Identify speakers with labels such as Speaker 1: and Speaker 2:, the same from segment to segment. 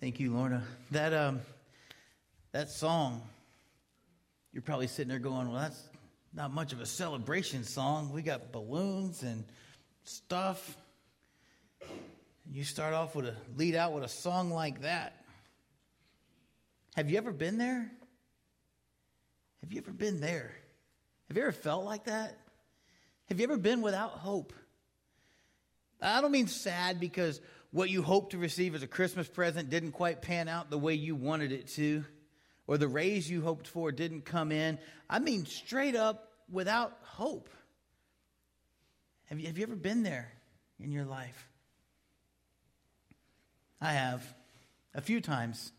Speaker 1: Thank you, Lorna. That um, that song, you're probably sitting there going, "Well, that's not much of a celebration song. We got balloons and stuff." You start off with a lead out with a song like that. Have you ever been there? Have you ever been there? Have you ever felt like that? Have you ever been without hope? I don't mean sad because what you hoped to receive as a Christmas present didn't quite pan out the way you wanted it to, or the raise you hoped for didn't come in. I mean, straight up without hope. Have you, have you ever been there in your life? I have a few times.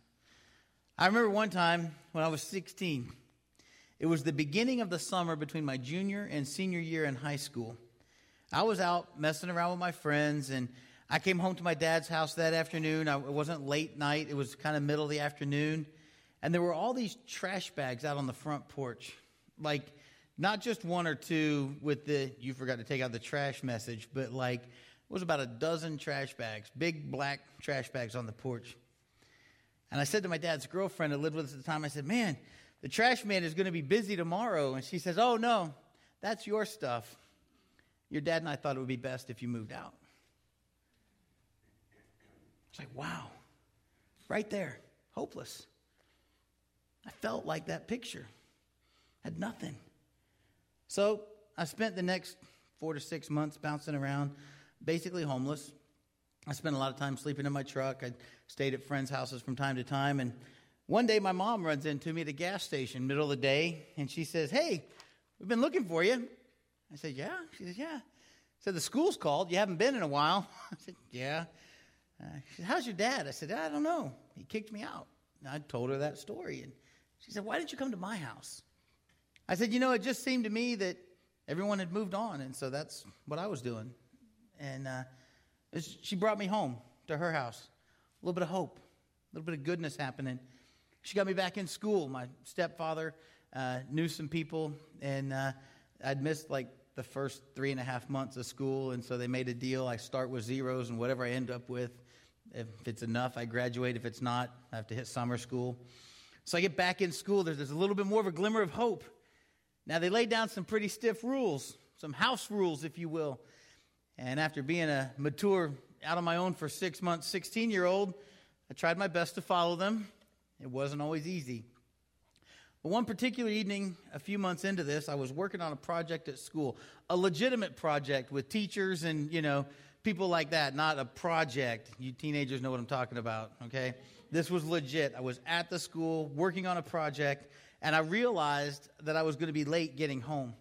Speaker 1: I remember one time when I was 16. It was the beginning of the summer between my junior and senior year in high school. I was out messing around with my friends and I came home to my dad's house that afternoon. I, it wasn't late night, it was kind of middle of the afternoon. And there were all these trash bags out on the front porch. Like, not just one or two with the, you forgot to take out the trash message, but like, it was about a dozen trash bags, big black trash bags on the porch. And I said to my dad's girlfriend who lived with us at the time, I said, Man, the trash man is going to be busy tomorrow. And she says, Oh, no, that's your stuff. Your dad and I thought it would be best if you moved out. It's like, wow, right there, hopeless. I felt like that picture. Had nothing. So I spent the next four to six months bouncing around, basically homeless. I spent a lot of time sleeping in my truck. I stayed at friends' houses from time to time. And one day my mom runs into me at a gas station, middle of the day, and she says, Hey, we've been looking for you. I said, Yeah. She says, Yeah. Said, The school's called. You haven't been in a while. I said, Yeah. Uh, she said, How's your dad? I said, I don't know. He kicked me out. And I told her that story. And she said, Why didn't you come to my house? I said, You know, it just seemed to me that everyone had moved on. And so that's what I was doing. And uh, she brought me home to her house. A little bit of hope, a little bit of goodness happening. She got me back in school. My stepfather uh, knew some people, and uh, I'd missed like the first three and a half months of school, and so they made a deal. I start with zeros, and whatever I end up with, if it's enough, I graduate. If it's not, I have to hit summer school. So I get back in school. There's, there's a little bit more of a glimmer of hope. Now, they laid down some pretty stiff rules, some house rules, if you will. And after being a mature, out on my own for six months, 16 year old, I tried my best to follow them. It wasn't always easy. But one particular evening, a few months into this, I was working on a project at school, a legitimate project with teachers and, you know, people like that, not a project. You teenagers know what I'm talking about, okay? This was legit. I was at the school working on a project, and I realized that I was going to be late getting home.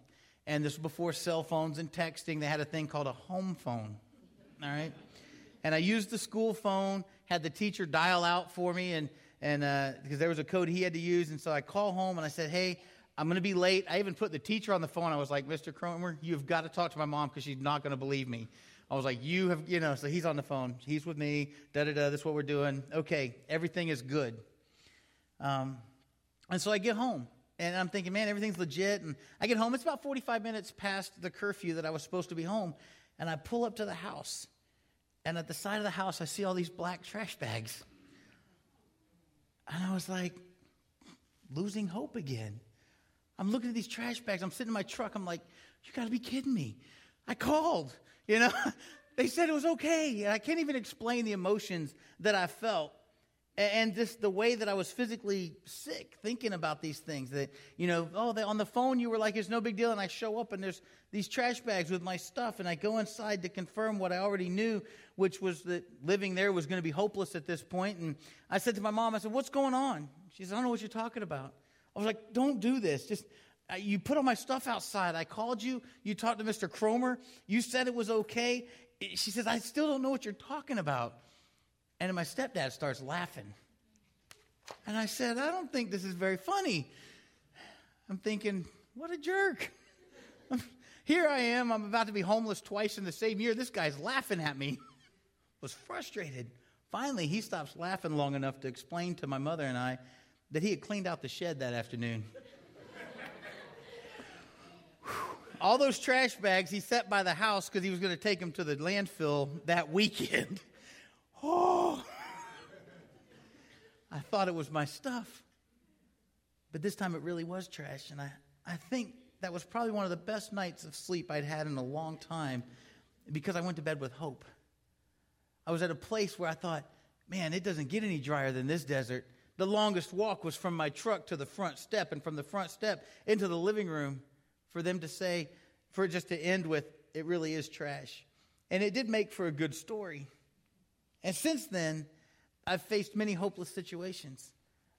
Speaker 1: And this was before cell phones and texting. They had a thing called a home phone, all right? And I used the school phone, had the teacher dial out for me, and and because uh, there was a code he had to use, and so I call home and I said, "Hey, I'm going to be late." I even put the teacher on the phone. I was like, "Mr. Cromer, you've got to talk to my mom because she's not going to believe me." I was like, you have, you know, so he's on the phone. He's with me. Da da da. That's what we're doing. Okay, everything is good. Um, and so I get home, and I'm thinking, man, everything's legit. And I get home. It's about 45 minutes past the curfew that I was supposed to be home, and I pull up to the house, and at the side of the house, I see all these black trash bags, and I was like, losing hope again. I'm looking at these trash bags. I'm sitting in my truck. I'm like, you got to be kidding me. I called. You know, they said it was okay. And I can't even explain the emotions that I felt and just the way that I was physically sick thinking about these things. That, you know, oh, they, on the phone you were like, it's no big deal. And I show up and there's these trash bags with my stuff. And I go inside to confirm what I already knew, which was that living there was going to be hopeless at this point. And I said to my mom, I said, what's going on? She said, I don't know what you're talking about. I was like, don't do this. Just uh, you put all my stuff outside. I called you. You talked to Mr. Cromer. You said it was okay. She says, I still don't know what you're talking about. And my stepdad starts laughing. And I said, I don't think this is very funny. I'm thinking, what a jerk. Here I am. I'm about to be homeless twice in the same year. This guy's laughing at me. was frustrated. Finally, he stops laughing long enough to explain to my mother and I that he had cleaned out the shed that afternoon. all those trash bags he set by the house because he was going to take them to the landfill that weekend. oh. Thought it was my stuff. But this time it really was trash. And I, I think that was probably one of the best nights of sleep I'd had in a long time because I went to bed with hope. I was at a place where I thought, man, it doesn't get any drier than this desert. The longest walk was from my truck to the front step, and from the front step into the living room for them to say, for just to end with, it really is trash. And it did make for a good story. And since then, I've faced many hopeless situations.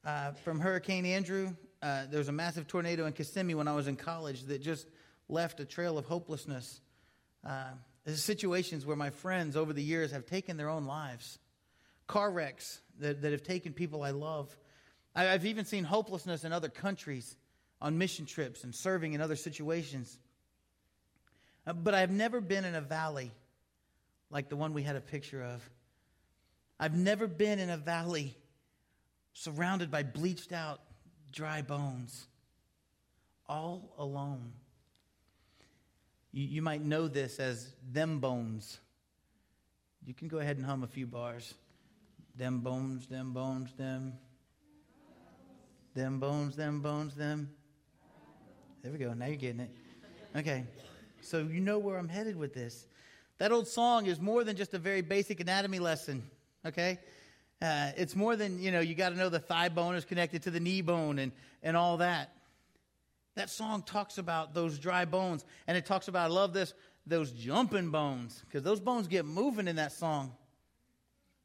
Speaker 1: Uh, from Hurricane Andrew, uh, there was a massive tornado in Kissimmee when I was in college that just left a trail of hopelessness. Uh, there's situations where my friends over the years have taken their own lives, car wrecks that, that have taken people I love. I, I've even seen hopelessness in other countries on mission trips and serving in other situations. Uh, but I've never been in a valley like the one we had a picture of. I've never been in a valley surrounded by bleached out, dry bones, all alone. You, you might know this as them bones. You can go ahead and hum a few bars. Them bones, them bones, them. Them bones, them bones, them. There we go. Now you're getting it. Okay. So you know where I'm headed with this. That old song is more than just a very basic anatomy lesson, okay? Uh, it's more than, you know, you got to know the thigh bone is connected to the knee bone and, and all that. That song talks about those dry bones, and it talks about, I love this, those jumping bones, because those bones get moving in that song.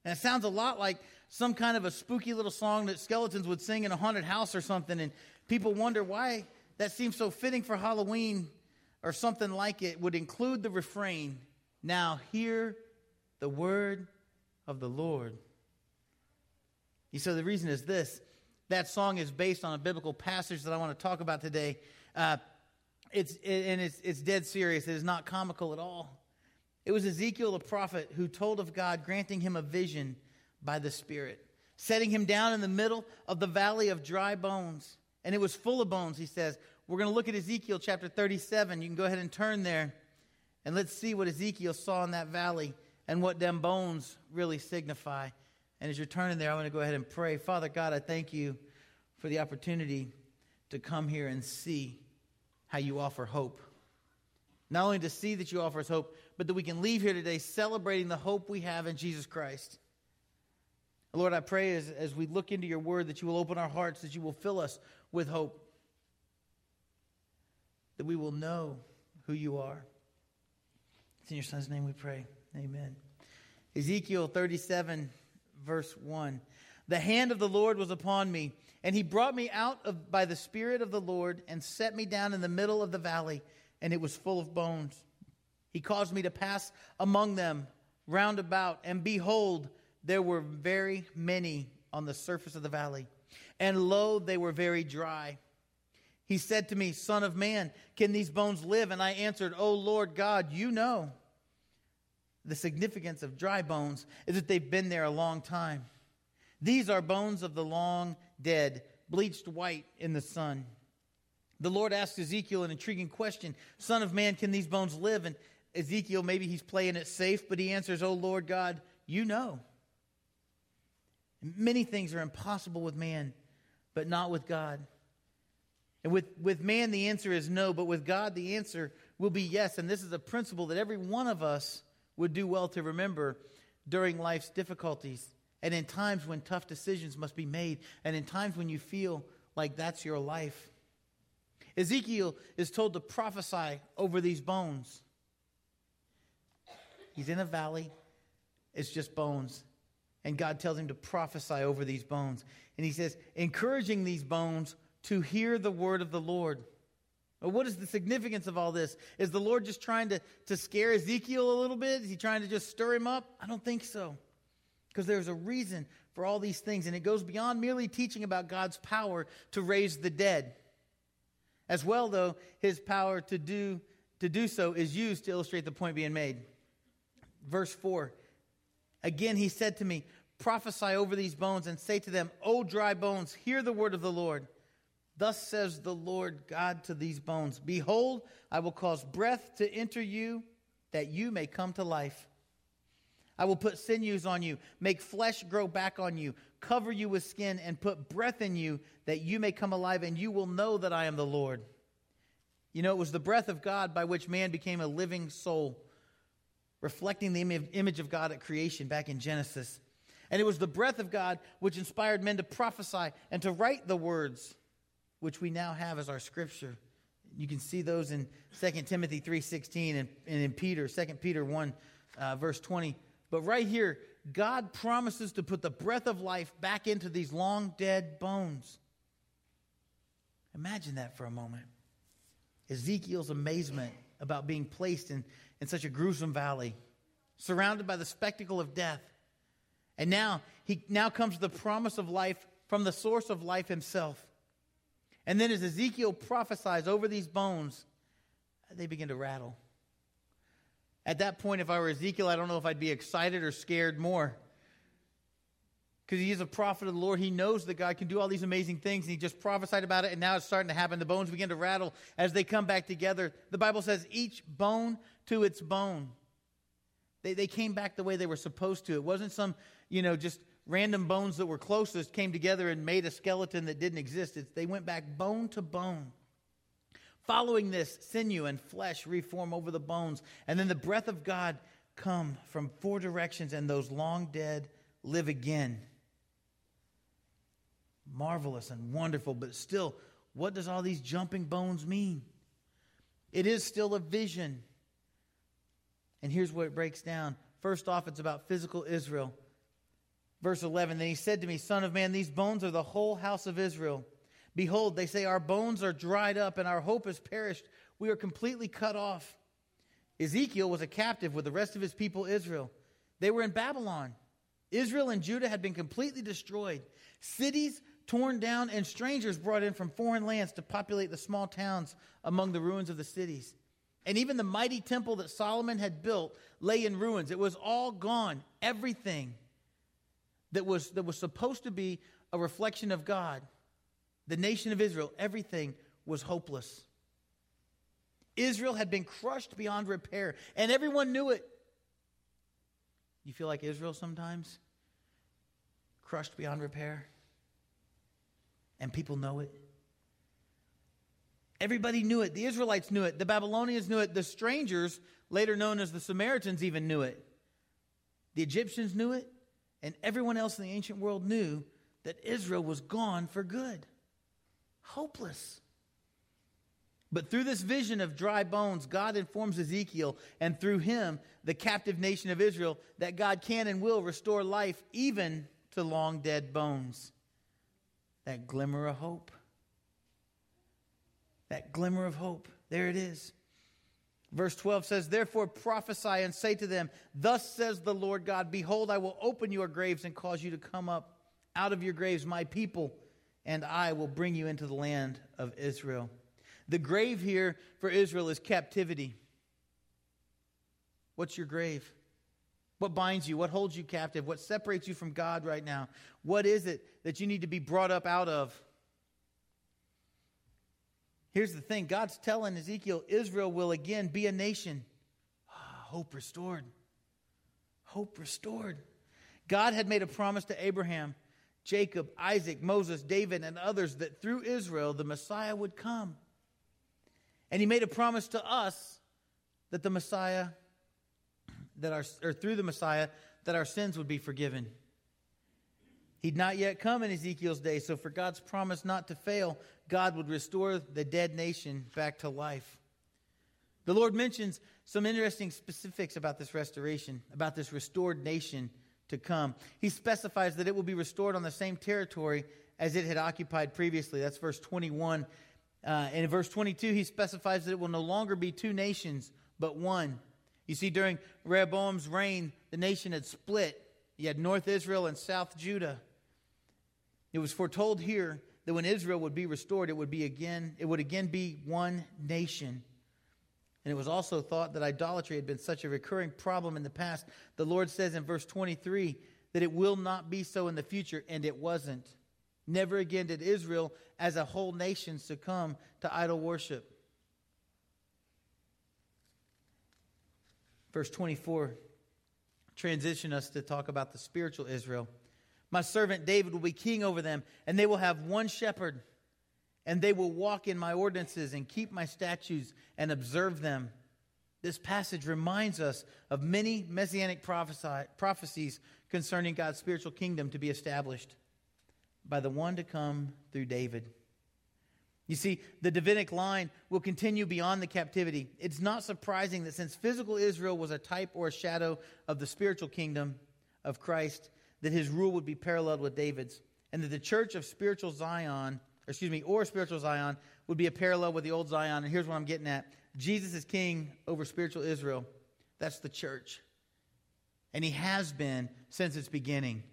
Speaker 1: And it sounds a lot like some kind of a spooky little song that skeletons would sing in a haunted house or something, and people wonder why that seems so fitting for Halloween or something like it would include the refrain, Now hear the word of the Lord. You so the reason is this that song is based on a biblical passage that I want to talk about today. Uh, it's, it, and it's, it's dead serious. It is not comical at all. It was Ezekiel the prophet who told of God granting him a vision by the Spirit, setting him down in the middle of the valley of dry bones. And it was full of bones, he says. We're going to look at Ezekiel chapter 37. You can go ahead and turn there. And let's see what Ezekiel saw in that valley and what them bones really signify. And as you're turning there, I want to go ahead and pray. Father God, I thank you for the opportunity to come here and see how you offer hope. Not only to see that you offer us hope, but that we can leave here today celebrating the hope we have in Jesus Christ. Lord, I pray as, as we look into your word that you will open our hearts, that you will fill us with hope, that we will know who you are. It's in your son's name we pray. Amen. Ezekiel 37 verse 1. The hand of the Lord was upon me, and he brought me out of, by the Spirit of the Lord and set me down in the middle of the valley, and it was full of bones. He caused me to pass among them round about, and behold, there were very many on the surface of the valley, and lo, they were very dry. He said to me, Son of man, can these bones live? And I answered, O Lord God, you know the significance of dry bones is that they've been there a long time. These are bones of the long dead, bleached white in the sun. The Lord asked Ezekiel an intriguing question Son of man, can these bones live? And Ezekiel, maybe he's playing it safe, but he answers, Oh Lord God, you know. Many things are impossible with man, but not with God. And with, with man, the answer is no, but with God, the answer will be yes. And this is a principle that every one of us would do well to remember during life's difficulties and in times when tough decisions must be made and in times when you feel like that's your life. Ezekiel is told to prophesy over these bones. He's in a valley, it's just bones. And God tells him to prophesy over these bones. And he says, encouraging these bones to hear the word of the Lord. What is the significance of all this? Is the Lord just trying to, to scare Ezekiel a little bit? Is he trying to just stir him up? I don't think so. Because there's a reason for all these things, and it goes beyond merely teaching about God's power to raise the dead. As well, though, his power to do, to do so is used to illustrate the point being made. Verse 4 Again, he said to me, Prophesy over these bones and say to them, O dry bones, hear the word of the Lord. Thus says the Lord God to these bones Behold, I will cause breath to enter you, that you may come to life. I will put sinews on you, make flesh grow back on you, cover you with skin, and put breath in you that you may come alive, and you will know that I am the Lord. You know, it was the breath of God by which man became a living soul, reflecting the image of God at creation back in Genesis. And it was the breath of God which inspired men to prophesy and to write the words which we now have as our scripture. You can see those in 2 Timothy 3.16 and, and in Peter, 2 Peter 1, uh, verse 20. But right here, God promises to put the breath of life back into these long dead bones. Imagine that for a moment. Ezekiel's amazement about being placed in, in such a gruesome valley, surrounded by the spectacle of death. And now he now comes the promise of life from the source of life himself. And then as Ezekiel prophesies over these bones, they begin to rattle. At that point, if I were Ezekiel, I don't know if I'd be excited or scared more. Because he is a prophet of the Lord. He knows that God can do all these amazing things, and he just prophesied about it, and now it's starting to happen. The bones begin to rattle as they come back together. The Bible says, each bone to its bone. They, they came back the way they were supposed to. It wasn't some, you know, just random bones that were closest came together and made a skeleton that didn't exist. It's, they went back bone to bone. Following this, sinew and flesh reform over the bones, and then the breath of God come from four directions, and those long dead live again. Marvelous and wonderful, but still, what does all these jumping bones mean? It is still a vision. And here's what it breaks down. First off, it's about physical Israel. Verse 11 Then he said to me, Son of man, these bones are the whole house of Israel. Behold, they say, Our bones are dried up, and our hope has perished. We are completely cut off. Ezekiel was a captive with the rest of his people, Israel. They were in Babylon. Israel and Judah had been completely destroyed, cities torn down, and strangers brought in from foreign lands to populate the small towns among the ruins of the cities. And even the mighty temple that Solomon had built lay in ruins. It was all gone. Everything that was, that was supposed to be a reflection of God the nation of Israel, everything was hopeless. Israel had been crushed beyond repair, and everyone knew it. You feel like Israel sometimes? Crushed beyond repair? And people know it. Everybody knew it. The Israelites knew it. The Babylonians knew it. The strangers, later known as the Samaritans, even knew it. The Egyptians knew it. And everyone else in the ancient world knew that Israel was gone for good hopeless. But through this vision of dry bones, God informs Ezekiel, and through him, the captive nation of Israel, that God can and will restore life even to long dead bones. That glimmer of hope. That glimmer of hope. There it is. Verse 12 says, Therefore prophesy and say to them, Thus says the Lord God, Behold, I will open your graves and cause you to come up out of your graves, my people and I will bring you into the land of Israel. The grave here for Israel is captivity. What's your grave? What binds you? What holds you captive? What separates you from God right now? What is it that you need to be brought up out of? Here's the thing God's telling Ezekiel Israel will again be a nation. Ah, hope restored. Hope restored. God had made a promise to Abraham Jacob, Isaac, Moses, David, and others that through Israel the Messiah would come. And he made a promise to us that the Messiah, that our, or through the Messiah, that our sins would be forgiven. He'd not yet come in Ezekiel's day, so for God's promise not to fail, God would restore the dead nation back to life. The Lord mentions some interesting specifics about this restoration, about this restored nation to come. He specifies that it will be restored on the same territory as it had occupied previously. That's verse 21. Uh, and in verse 22, he specifies that it will no longer be two nations, but one. You see, during Rehoboam's reign, the nation had split. You had North Israel and South Judah. It was foretold here that when Israel would be restored, it would be again, it would again be one nation. And it was also thought that idolatry had been such a recurring problem in the past. The Lord says in verse 23 that it will not be so in the future, and it wasn't. Never again did Israel as a whole nation succumb to idol worship. Verse 24 transition us to talk about the spiritual Israel. My servant David will be king over them, and they will have one shepherd, and they will walk in my ordinances and keep my statutes and observe them. This passage reminds us of many messianic prophecies concerning God's spiritual kingdom to be established by the one to come through David. You see, the Davidic line will continue beyond the captivity. It's not surprising that since physical Israel was a type or a shadow of the spiritual kingdom of Christ, that his rule would be paralleled with David's, and that the church of spiritual Zion, or excuse me, or spiritual Zion, would be a parallel with the old Zion. And here's what I'm getting at Jesus is king over spiritual Israel. That's the church. And he has been since its beginning.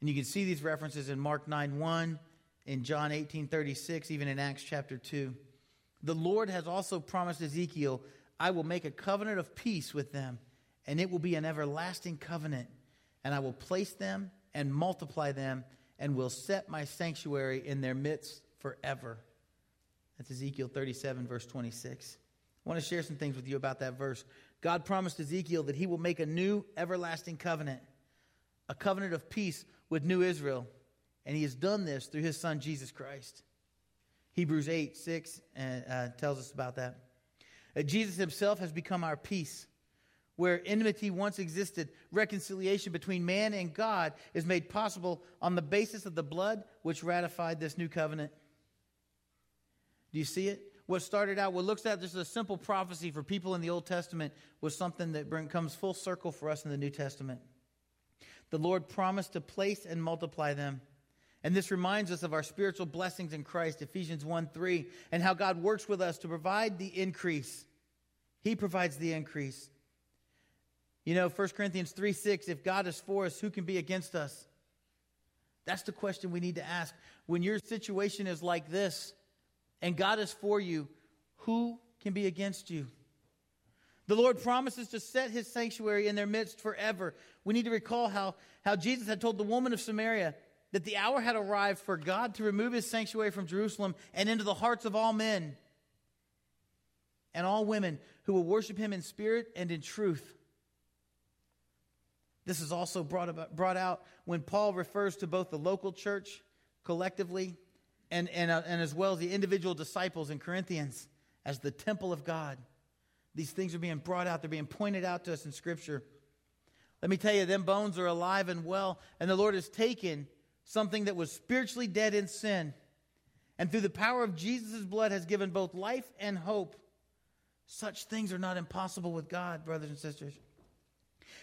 Speaker 1: And you can see these references in Mark 9 1, in John 18 36, even in Acts chapter 2. The Lord has also promised Ezekiel, I will make a covenant of peace with them, and it will be an everlasting covenant and I will place them and multiply them and will set my sanctuary in their midst forever. That's Ezekiel 37, verse 26. I want to share some things with you about that verse. God promised Ezekiel that he will make a new everlasting covenant, a covenant of peace with new Israel. And he has done this through his son, Jesus Christ. Hebrews 8, 6 uh, tells us about that. Uh, Jesus himself has become our peace where enmity once existed, reconciliation between man and God is made possible on the basis of the blood which ratified this new covenant. Do you see it? What started out, what looks at this just a simple prophecy for people in the Old Testament, was something that bring, comes full circle for us in the New Testament. The Lord promised to place and multiply them. And this reminds us of our spiritual blessings in Christ, Ephesians 1 3, and how God works with us to provide the increase. He provides the increase. You know, 1 Corinthians 3 6, if God is for us, who can be against us? That's the question we need to ask. When your situation is like this and God is for you, who can be against you? The Lord promises to set his sanctuary in their midst forever. We need to recall how, how Jesus had told the woman of Samaria that the hour had arrived for God to remove his sanctuary from Jerusalem and into the hearts of all men and all women who will worship him in spirit and in truth. This is also brought, about, brought out when Paul refers to both the local church collectively and, and, uh, and as well as the individual disciples in Corinthians as the temple of God. These things are being brought out, they're being pointed out to us in Scripture. Let me tell you, them bones are alive and well, and the Lord has taken something that was spiritually dead in sin, and through the power of Jesus' blood has given both life and hope. Such things are not impossible with God, brothers and sisters.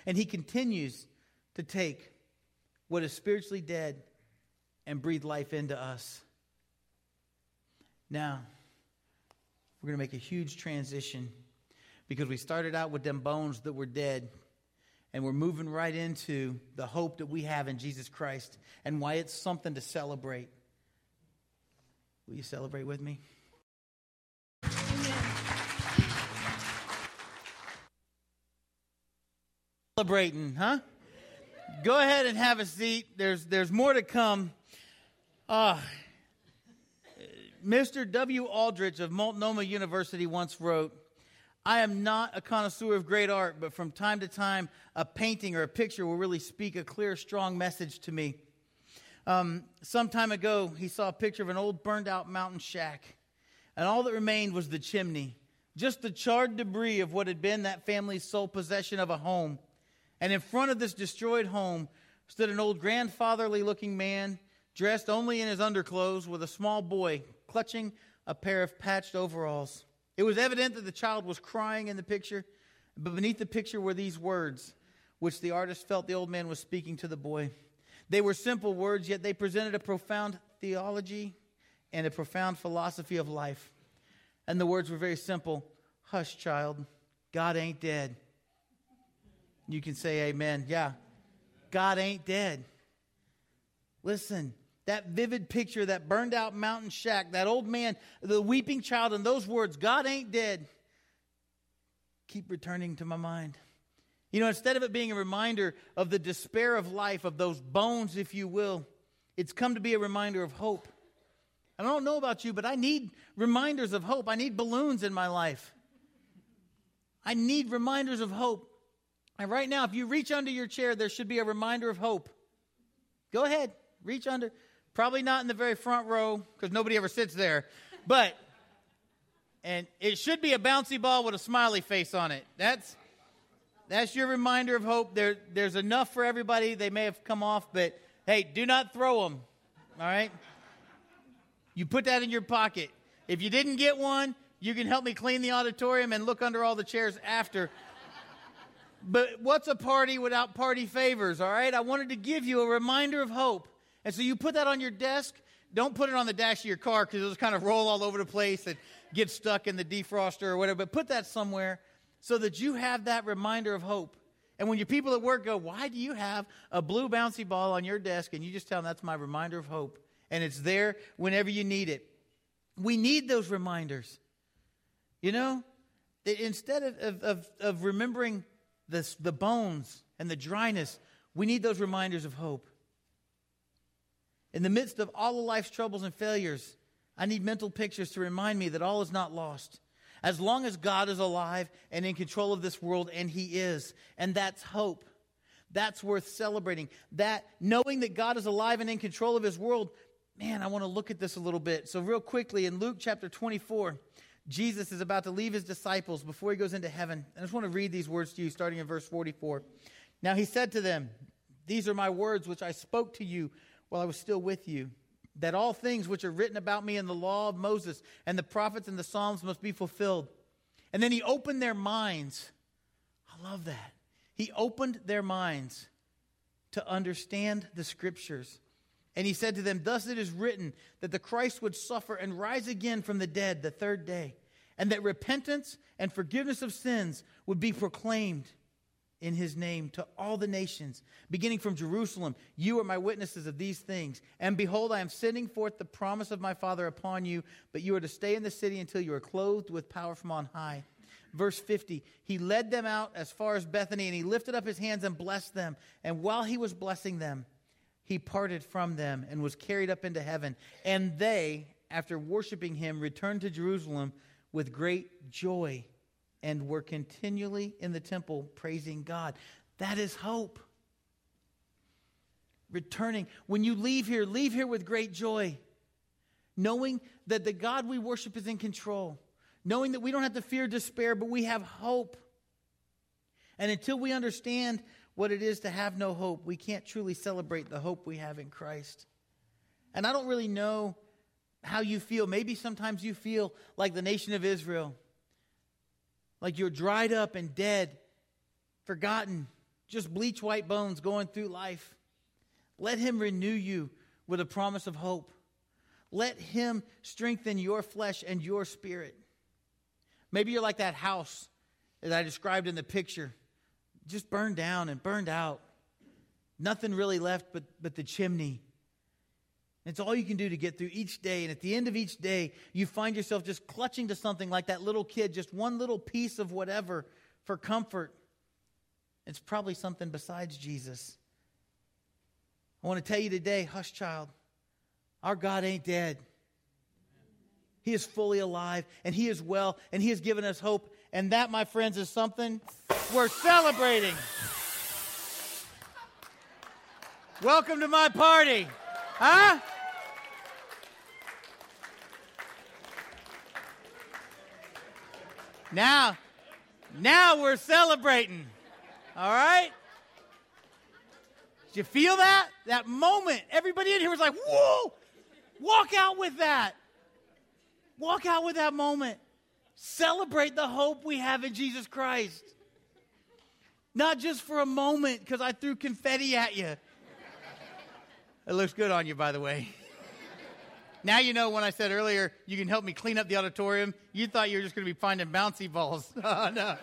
Speaker 1: And he continues to take what is spiritually dead and breathe life into us. Now, we're going to make a huge transition because we started out with them bones that were dead and we're moving right into the hope that we have in Jesus Christ and why it's something to celebrate. Will you celebrate with me? Celebrating, huh? Go ahead and have a seat. There's, there's more to come. Uh, Mr. W. Aldrich of Multnomah University once wrote, I am not a connoisseur of great art, but from time to time, a painting or a picture will really speak a clear, strong message to me. Um, some time ago, he saw a picture of an old burned out mountain shack, and all that remained was the chimney, just the charred debris of what had been that family's sole possession of a home. And in front of this destroyed home stood an old grandfatherly looking man, dressed only in his underclothes, with a small boy clutching a pair of patched overalls. It was evident that the child was crying in the picture, but beneath the picture were these words, which the artist felt the old man was speaking to the boy. They were simple words, yet they presented a profound theology and a profound philosophy of life. And the words were very simple Hush, child, God ain't dead. You can say amen. Yeah. God ain't dead. Listen, that vivid picture, that burned out mountain shack, that old man, the weeping child, and those words, God ain't dead, keep returning to my mind. You know, instead of it being a reminder of the despair of life, of those bones, if you will, it's come to be a reminder of hope. I don't know about you, but I need reminders of hope. I need balloons in my life. I need reminders of hope. And right now, if you reach under your chair, there should be a reminder of hope. Go ahead, reach under. Probably not in the very front row because nobody ever sits there. But, and it should be a bouncy ball with a smiley face on it. That's, that's your reminder of hope. There, there's enough for everybody. They may have come off, but hey, do not throw them. All right? You put that in your pocket. If you didn't get one, you can help me clean the auditorium and look under all the chairs after. But what's a party without party favors, all right? I wanted to give you a reminder of hope. And so you put that on your desk. Don't put it on the dash of your car because it'll kind of roll all over the place and get stuck in the defroster or whatever. But put that somewhere so that you have that reminder of hope. And when your people at work go, Why do you have a blue bouncy ball on your desk? And you just tell them that's my reminder of hope. And it's there whenever you need it. We need those reminders. You know, instead of, of, of remembering the, the bones and the dryness, we need those reminders of hope. In the midst of all of life's troubles and failures, I need mental pictures to remind me that all is not lost. As long as God is alive and in control of this world, and He is, and that's hope. That's worth celebrating. That knowing that God is alive and in control of His world, man, I want to look at this a little bit. So, real quickly, in Luke chapter 24, Jesus is about to leave his disciples before he goes into heaven. I just want to read these words to you, starting in verse 44. Now he said to them, These are my words which I spoke to you while I was still with you, that all things which are written about me in the law of Moses and the prophets and the Psalms must be fulfilled. And then he opened their minds. I love that. He opened their minds to understand the scriptures. And he said to them, Thus it is written that the Christ would suffer and rise again from the dead the third day, and that repentance and forgiveness of sins would be proclaimed in his name to all the nations, beginning from Jerusalem. You are my witnesses of these things. And behold, I am sending forth the promise of my Father upon you, but you are to stay in the city until you are clothed with power from on high. Verse 50 He led them out as far as Bethany, and he lifted up his hands and blessed them. And while he was blessing them, he parted from them and was carried up into heaven. And they, after worshiping him, returned to Jerusalem with great joy and were continually in the temple praising God. That is hope. Returning. When you leave here, leave here with great joy, knowing that the God we worship is in control, knowing that we don't have to fear despair, but we have hope. And until we understand what it is to have no hope, we can't truly celebrate the hope we have in Christ. And I don't really know how you feel. Maybe sometimes you feel like the nation of Israel, like you're dried up and dead, forgotten, just bleach white bones going through life. Let Him renew you with a promise of hope. Let Him strengthen your flesh and your spirit. Maybe you're like that house that I described in the picture just burned down and burned out. Nothing really left but, but the chimney. It's all you can do to get through each day. And at the end of each day, you find yourself just clutching to something like that little kid, just one little piece of whatever for comfort. It's probably something besides Jesus. I want to tell you today, hush, child, our God ain't dead. He is fully alive and He is well and He has given us hope. And that, my friends, is something we're celebrating. Welcome to my party. Huh? Now, now we're celebrating. All right? Did you feel that? That moment. Everybody in here was like, whoa! Walk out with that. Walk out with that moment. Celebrate the hope we have in Jesus Christ. Not just for a moment because I threw confetti at you. It looks good on you, by the way. Now you know when I said earlier, you can help me clean up the auditorium. You thought you were just going to be finding bouncy balls. oh, no.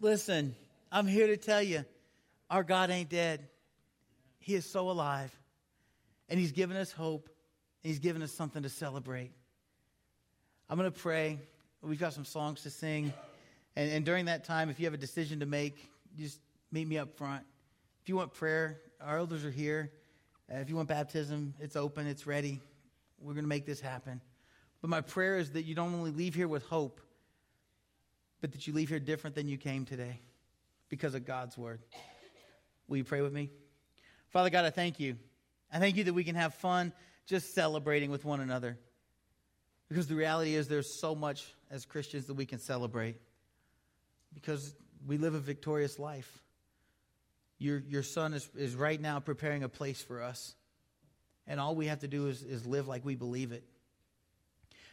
Speaker 1: Listen, I'm here to tell you our God ain't dead. He is so alive. And He's given us hope. and He's given us something to celebrate. I'm going to pray. We've got some songs to sing. And, and during that time, if you have a decision to make, just meet me up front. If you want prayer, our elders are here. Uh, if you want baptism, it's open, it's ready. We're going to make this happen. But my prayer is that you don't only leave here with hope, but that you leave here different than you came today. because of God's word. Will you pray with me? Father God, I thank you. I thank you that we can have fun just celebrating with one another. Because the reality is, there's so much as Christians that we can celebrate because we live a victorious life. Your, your son is, is right now preparing a place for us. And all we have to do is, is live like we believe it.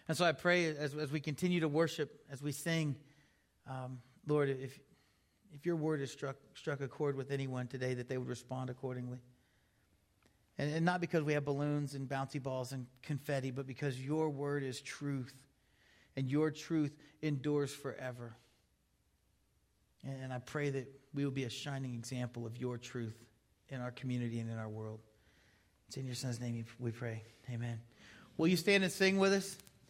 Speaker 1: And so I pray as, as we continue to worship, as we sing, um, Lord, if, if your word has struck, struck a chord with anyone today, that they would respond accordingly. And, and not because we have balloons and bouncy balls and confetti, but because your word is truth. And your truth endures forever. And, and I pray that we will be a shining example of your truth in our community and in our world. It's in your son's name we pray. Amen. Will you stand and sing with us?